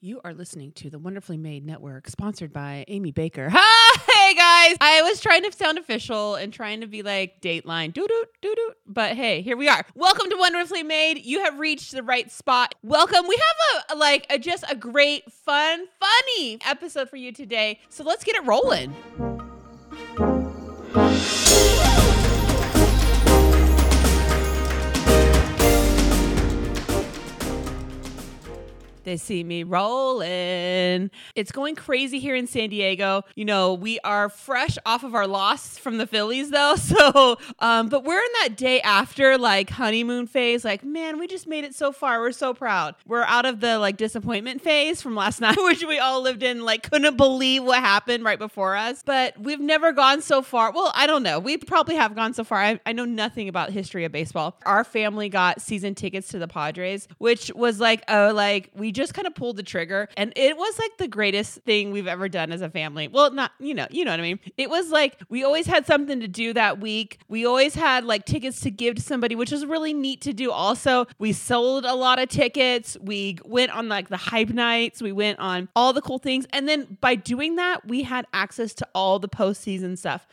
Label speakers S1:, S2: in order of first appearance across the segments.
S1: You are listening to the Wonderfully Made Network, sponsored by Amy Baker. Hi, guys! I was trying to sound official and trying to be like Dateline, doo doo doo doo. But hey, here we are. Welcome to Wonderfully Made. You have reached the right spot. Welcome. We have a like a, just a great, fun, funny episode for you today. So let's get it rolling. They see me rolling. It's going crazy here in San Diego. You know, we are fresh off of our loss from the Phillies, though. So, um, but we're in that day after like honeymoon phase. Like, man, we just made it so far. We're so proud. We're out of the like disappointment phase from last night, which we all lived in. Like, couldn't believe what happened right before us. But we've never gone so far. Well, I don't know. We probably have gone so far. I, I know nothing about history of baseball. Our family got season tickets to the Padres, which was like, oh, like we just kind of pulled the trigger and it was like the greatest thing we've ever done as a family. Well, not, you know, you know what I mean? It was like we always had something to do that week. We always had like tickets to give to somebody, which was really neat to do. Also, we sold a lot of tickets. We went on like the hype nights. We went on all the cool things. And then by doing that, we had access to all the postseason stuff.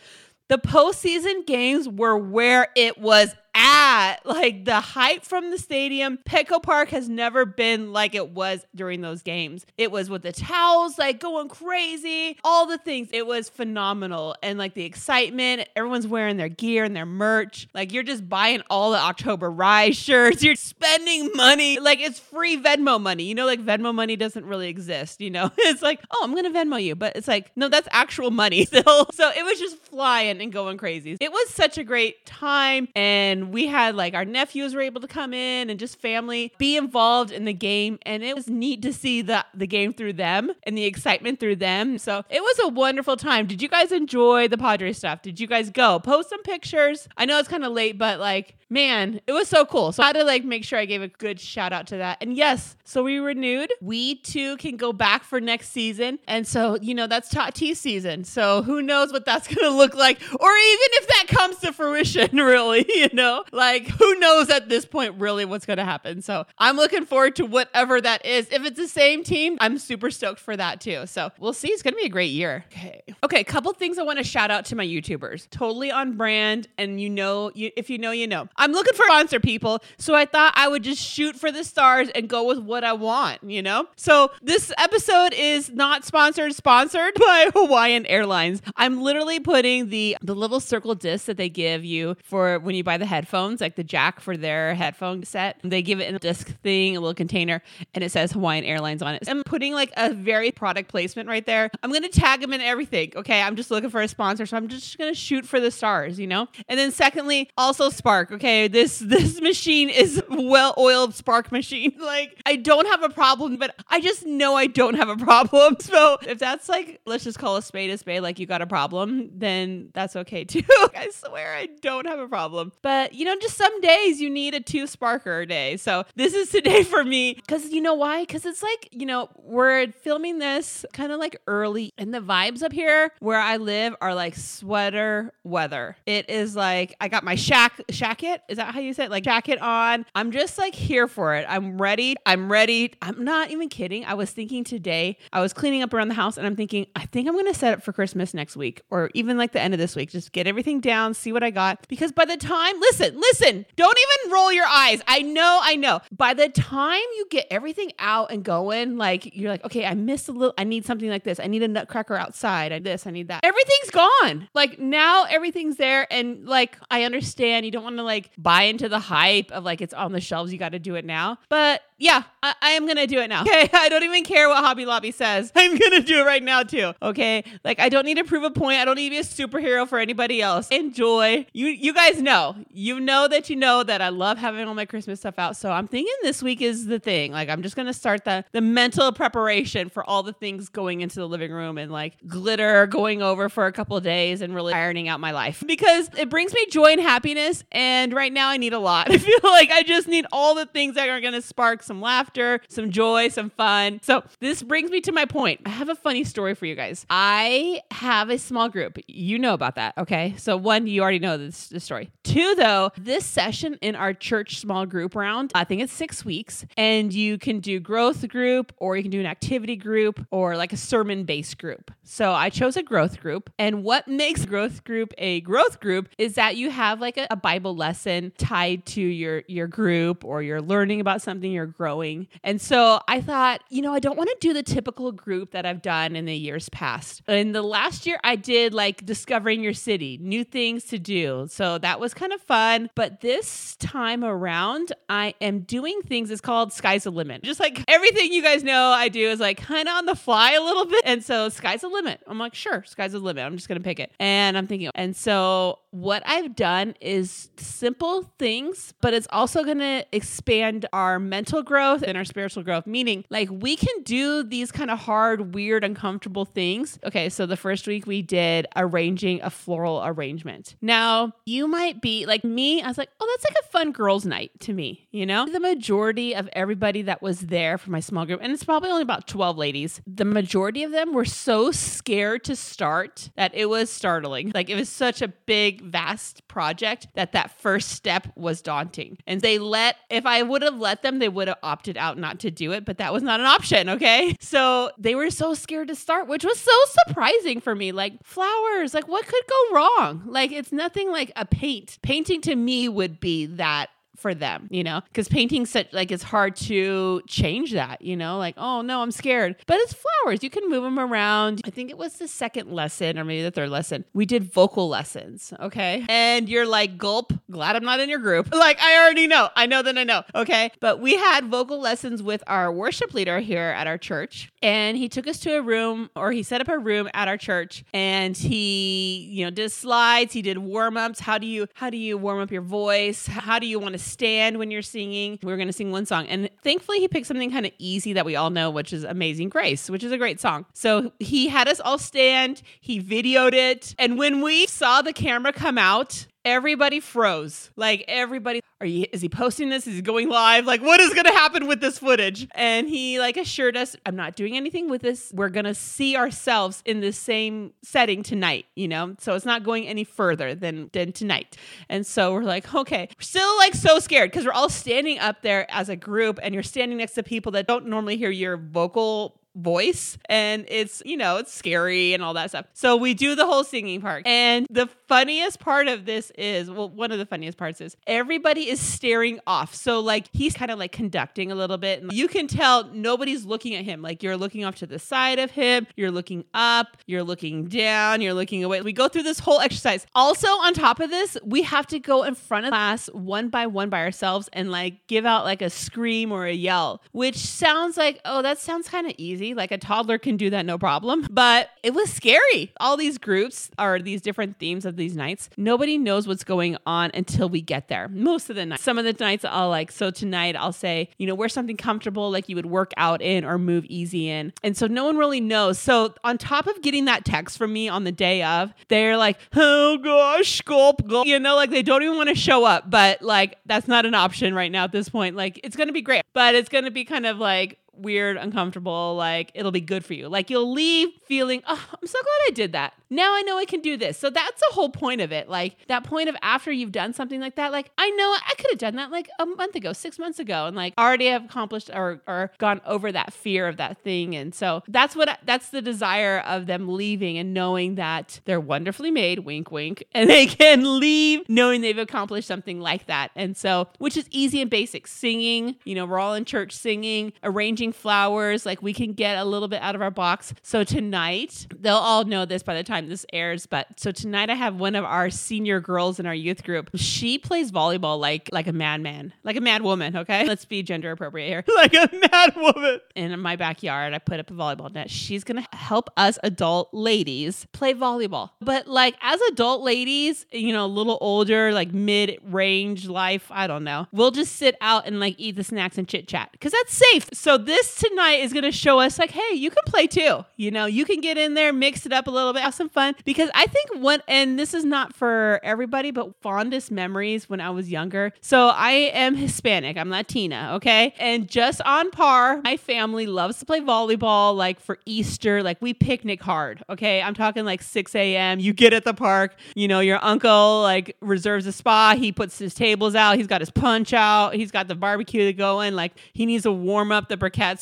S1: The postseason games were where it was at. Like the hype from the stadium, Petco Park has never been like it was during those games. It was with the towels like going crazy, all the things. It was phenomenal. And like the excitement, everyone's wearing their gear and their merch. Like you're just buying all the October Rise shirts. You're spending money. Like it's free Venmo money. You know, like Venmo money doesn't really exist. You know, it's like, oh, I'm going to Venmo you. But it's like, no, that's actual money still. So it was just flying and going crazy. It was such a great time. And we had like our nephews were able to come in and just family be involved in the game. And it was neat to see the the game through them and the excitement through them. So it was a wonderful time. Did you guys enjoy the Padres stuff? Did you guys go? Post some pictures. I know it's kind of late but like man it was so cool. So I had to like make sure I gave a good shout out to that. And yes so we renewed. We too can go back for next season. And so you know that's Tatis season. So who knows what that's gonna look like or even if that comes to fruition really you know like, who knows at this point really what's going to happen? So I'm looking forward to whatever that is. If it's the same team, I'm super stoked for that too. So we'll see. It's going to be a great year. Okay. Okay. A couple things I want to shout out to my YouTubers. Totally on brand. And you know, you, if you know, you know. I'm looking for sponsor people. So I thought I would just shoot for the stars and go with what I want, you know? So this episode is not sponsored, sponsored by Hawaiian Airlines. I'm literally putting the, the little circle disc that they give you for when you buy the head headphones, like the jack for their headphone set. They give it in a disc thing, a little container, and it says Hawaiian Airlines on it. I'm putting like a very product placement right there. I'm gonna tag them in everything. Okay, I'm just looking for a sponsor, so I'm just gonna shoot for the stars, you know. And then secondly, also Spark. Okay, this this machine is well-oiled Spark machine. Like I don't have a problem, but I just know I don't have a problem. So if that's like, let's just call a spade a spade, like you got a problem, then that's okay too. I swear I don't have a problem. But you know, just some days you need a two sparker day. So this is today for me because you know why? Because it's like, you know, we're filming this kind of like early, and the vibes up here where I live are like sweater weather. It is like I got my shack jacket. Is that how you say it? Like jacket on. I'm just like here for it. I'm ready. I'm ready. I'm not even kidding. I was thinking today, I was cleaning up around the house and I'm thinking, I think I'm gonna set up for Christmas next week or even like the end of this week. Just get everything down, see what I got. Because by the time, listen, listen, listen. Don't even roll your eyes. I know, I know. By the time you get everything out and going, like you're like, okay, I missed a little. I need something like this. I need a nutcracker outside. I this. I need that. Everything's gone. Like now, everything's there, and like I understand you don't want to like buy into the hype of like it's on the shelves. You got to do it now, but yeah, I, I am gonna do it now. Okay, I don't even care what Hobby Lobby says. I'm gonna do it right now too. Okay, like I don't need to prove a point. I don't need to be a superhero for anybody else. Enjoy. You you guys know. Know that you know that I love having all my Christmas stuff out. So I'm thinking this week is the thing. Like I'm just gonna start the the mental preparation for all the things going into the living room and like glitter going over for a couple days and really ironing out my life because it brings me joy and happiness. And right now. I need a lot. I feel like I just need all the things that are to spark some laughter, some joy, some fun. So this brings me to my point. I have a funny story for you guys. I have a small group. You know about that, okay? So one, you already know this, this story. Two, though, this session in our church small group round, I think it's six weeks, and you can do growth group or you can do an activity group or like a sermon based group. So I chose a growth group. And what makes growth group a growth group is that you have like a, a Bible lesson tied to your your group or you're learning about something you're growing. And so I thought, you know, I don't want to do the typical group that I've done in the years past. In the last year I did like discovering your city, new things to do. So that was kind of fun, but this time around I am doing things it's called sky's the limit. Just like everything you guys know I do is like kind of on the fly a little bit. And so sky's the limit. I'm like, sure, sky's the limit. I'm just going to pick it. And I'm thinking, and so what I've done is simple things, but it's also going to expand our mental growth and our spiritual growth. Meaning, like, we can do these kind of hard, weird, uncomfortable things. Okay, so the first week we did arranging a floral arrangement. Now, you might be like me, I was like, oh, that's like a fun girls' night to me, you know? The majority of everybody that was there for my small group, and it's probably only about 12 ladies, the majority of them were so scared to start that it was startling. Like, it was such a big, vast project that that first step was daunting. And they let, if I would have let them, they would have opted out not to do it, but that was not an option. Okay. So they were so scared to start, which was so surprising for me. Like flowers, like what could go wrong? Like it's nothing like a paint. Painting to me would be that for them, you know, because painting such like it's hard to change that, you know, like, oh no, I'm scared. But it's flowers. You can move them around. I think it was the second lesson or maybe the third lesson. We did vocal lessons. Okay. And you're like, gulp, glad I'm not in your group. Like, I already know. I know that I know. Okay. But we had vocal lessons with our worship leader here at our church. And he took us to a room or he set up a room at our church and he, you know, did slides. He did warm ups. How do you, how do you warm up your voice? How do you want to stand when you're singing. We were going to sing one song. And thankfully, he picked something kind of easy that we all know, which is Amazing Grace, which is a great song. So he had us all stand, he videoed it. And when we saw the camera come out, everybody froze. Like everybody, are you is he posting this? Is he going live? Like what is going to happen with this footage? And he like assured us, I'm not doing anything with this. We're going to see ourselves in the same setting tonight, you know? So it's not going any further than than tonight. And so we're like, okay, we're still like so scared because we're all standing up there as a group and you're standing next to people that don't normally hear your vocal voice and it's you know it's scary and all that stuff. So we do the whole singing part. And the funniest part of this is well one of the funniest parts is everybody is staring off. So like he's kind of like conducting a little bit. And you can tell nobody's looking at him. Like you're looking off to the side of him. You're looking up. You're looking down. You're looking away. We go through this whole exercise. Also on top of this we have to go in front of class one by one by ourselves and like give out like a scream or a yell which sounds like oh that sounds kind of easy easy. Like a toddler can do that no problem. But it was scary. All these groups are these different themes of these nights. Nobody knows what's going on until we get there. Most of the nights. Some of the nights I'll like, so tonight I'll say, you know, wear something comfortable like you would work out in or move easy in. And so no one really knows. So on top of getting that text from me on the day of, they're like, oh gosh, gulp, gulp. You know, like they don't even want to show up. But like that's not an option right now at this point. Like it's gonna be great, but it's gonna be kind of like weird, uncomfortable, like it'll be good for you. Like you'll leave feeling, oh, I'm so glad I did that. Now I know I can do this. So that's the whole point of it. Like that point of after you've done something like that, like I know I could have done that like a month ago, six months ago, and like already have accomplished or, or gone over that fear of that thing. And so that's what that's the desire of them leaving and knowing that they're wonderfully made, wink, wink, and they can leave knowing they've accomplished something like that. And so, which is easy and basic singing, you know, we're all in church singing, arranging flowers, like we can get a little bit out of our box. So tonight, they'll all know this by the time this airs, but so tonight I have one of our senior girls in our youth group. She plays volleyball like like a madman, like a mad woman, okay? Let's be gender appropriate here. like a mad woman. In my backyard, I put up a volleyball net. She's to help us adult ladies play volleyball. But like as adult ladies, you know, a little older, like mid-range life, I don't know. We'll just sit out and like eat the snacks and chit chat cuz that's safe. So this this tonight is going to show us like, hey, you can play too. You know, you can get in there, mix it up a little bit, have some fun. Because I think what, and this is not for everybody, but fondest memories when I was younger. So I am Hispanic, I'm Latina, okay? And just on par, my family loves to play volleyball like for Easter. Like we picnic hard, okay? I'm talking like 6 a.m. You get at the park, you know, your uncle like reserves a spot. He puts his tables out, he's got his punch out, he's got the barbecue going. Like he needs to warm up the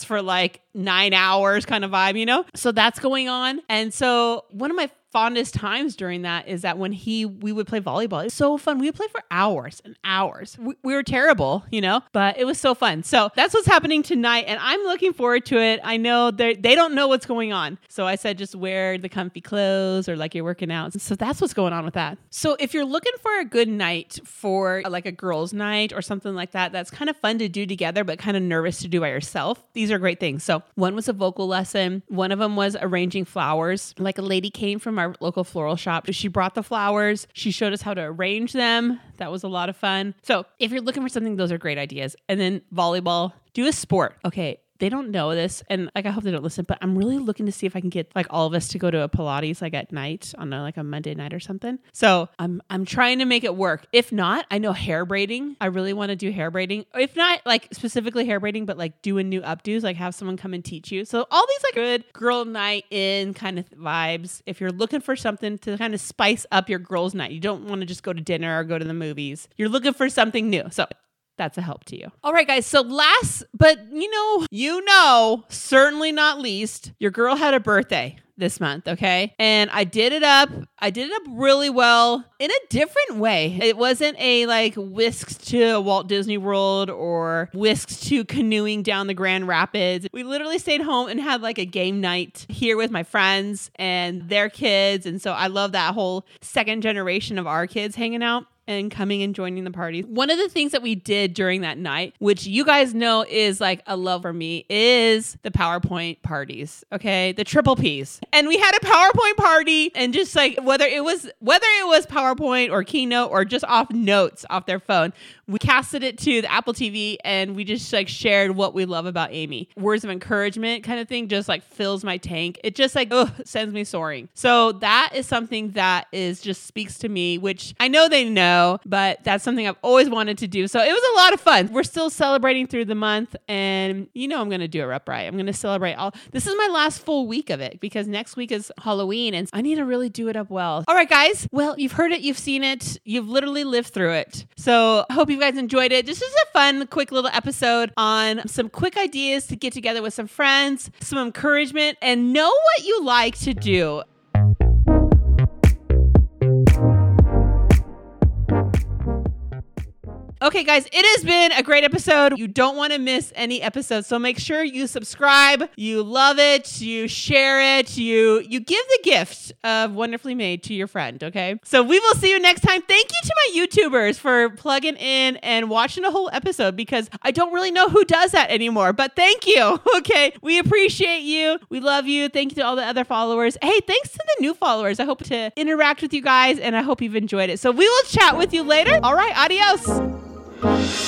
S1: for like nine hours kind of vibe, you know? So that's going on. And so one of my fondest times during that is that when he we would play volleyball. It was so fun. We would play for hours and hours. We, we, were terrible, you know, but it was so fun. So that's what's happening tonight, and I'm looking forward to it. I know they they don't know what's going on, so I said just wear the comfy clothes or like you're working out. So that's what's going on with that. So if you're looking for a good night for like a girls' night or something like that, that's kind of fun to do together, but kind of nervous to do by yourself. These are great things. So one was a vocal lesson. One of them was arranging flowers. Like a lady came from our local floral shop. She brought the flowers. She showed us how to arrange them. That was a lot of fun. So, if you're looking for something, those are great ideas. And then volleyball, do a sport. Okay, they don't know this and like i hope they don't listen but i'm really looking to see if i can get like all of us to go to a pilates like at night on a, like a monday night or something. So i'm i'm trying to make it work. If not i know hair braiding. I really want to do hair braiding. If not like specifically hair braiding but like doing new updos like have someone come and teach you. So all these like good girl night in kind of vibes. If you're looking for something to kind of spice up your girls night you don't want to just go to dinner or go to the movies. You're looking for something new. So that's a help to you. All right, guys. So last, but you know, you know, certainly not least, your girl had a birthday this month, okay? And I did it up. I did it up really well in a different way. It wasn't a like whisked to Walt Disney World or whisked to canoeing down the Grand Rapids. We literally stayed home and had like a game night here with my friends and their kids. And so I love that whole second generation of our kids hanging out and coming and joining the party. One of the things that we did during that night, which you guys know is like a love for me, is the PowerPoint parties. Okay. The triple P's. And we had a PowerPoint party and just like whether it was whether it was PowerPoint or keynote or just off notes off their phone, we casted it to the Apple TV and we just like shared what we love about Amy. Words of encouragement kind of thing just like fills my tank. It just like ugh, sends me soaring. So that is something that is just speaks to me, which I know they know, but that's something I've always wanted to do. So it was a lot of fun. We're still celebrating through the month and you know I'm going to do it upright. I'm going to celebrate all. This is my last full week of it because next week is Halloween and I need to really do it up well. All right guys, well, you've heard it, you've seen it, you've literally lived through it. So I hope you guys enjoyed it. This is a fun, quick little episode on some quick ideas to get together with some friends, some encouragement, and know what you like to do. Okay, guys, it has been a great episode. You don't want to miss any episodes, so make sure you subscribe, you love it, you share it, you you give the gift of wonderfully made to your friend. Okay, so we will see you next time. Thank you to my YouTubers for plugging in and watching a whole episode because I don't really know who does that anymore. But thank you. Okay, we appreciate you. We love you. Thank you to all the other followers. Hey, thanks to the new followers. I hope to interact with you guys, and I hope you've enjoyed it. So we will chat with you later. All right, adios. Bye.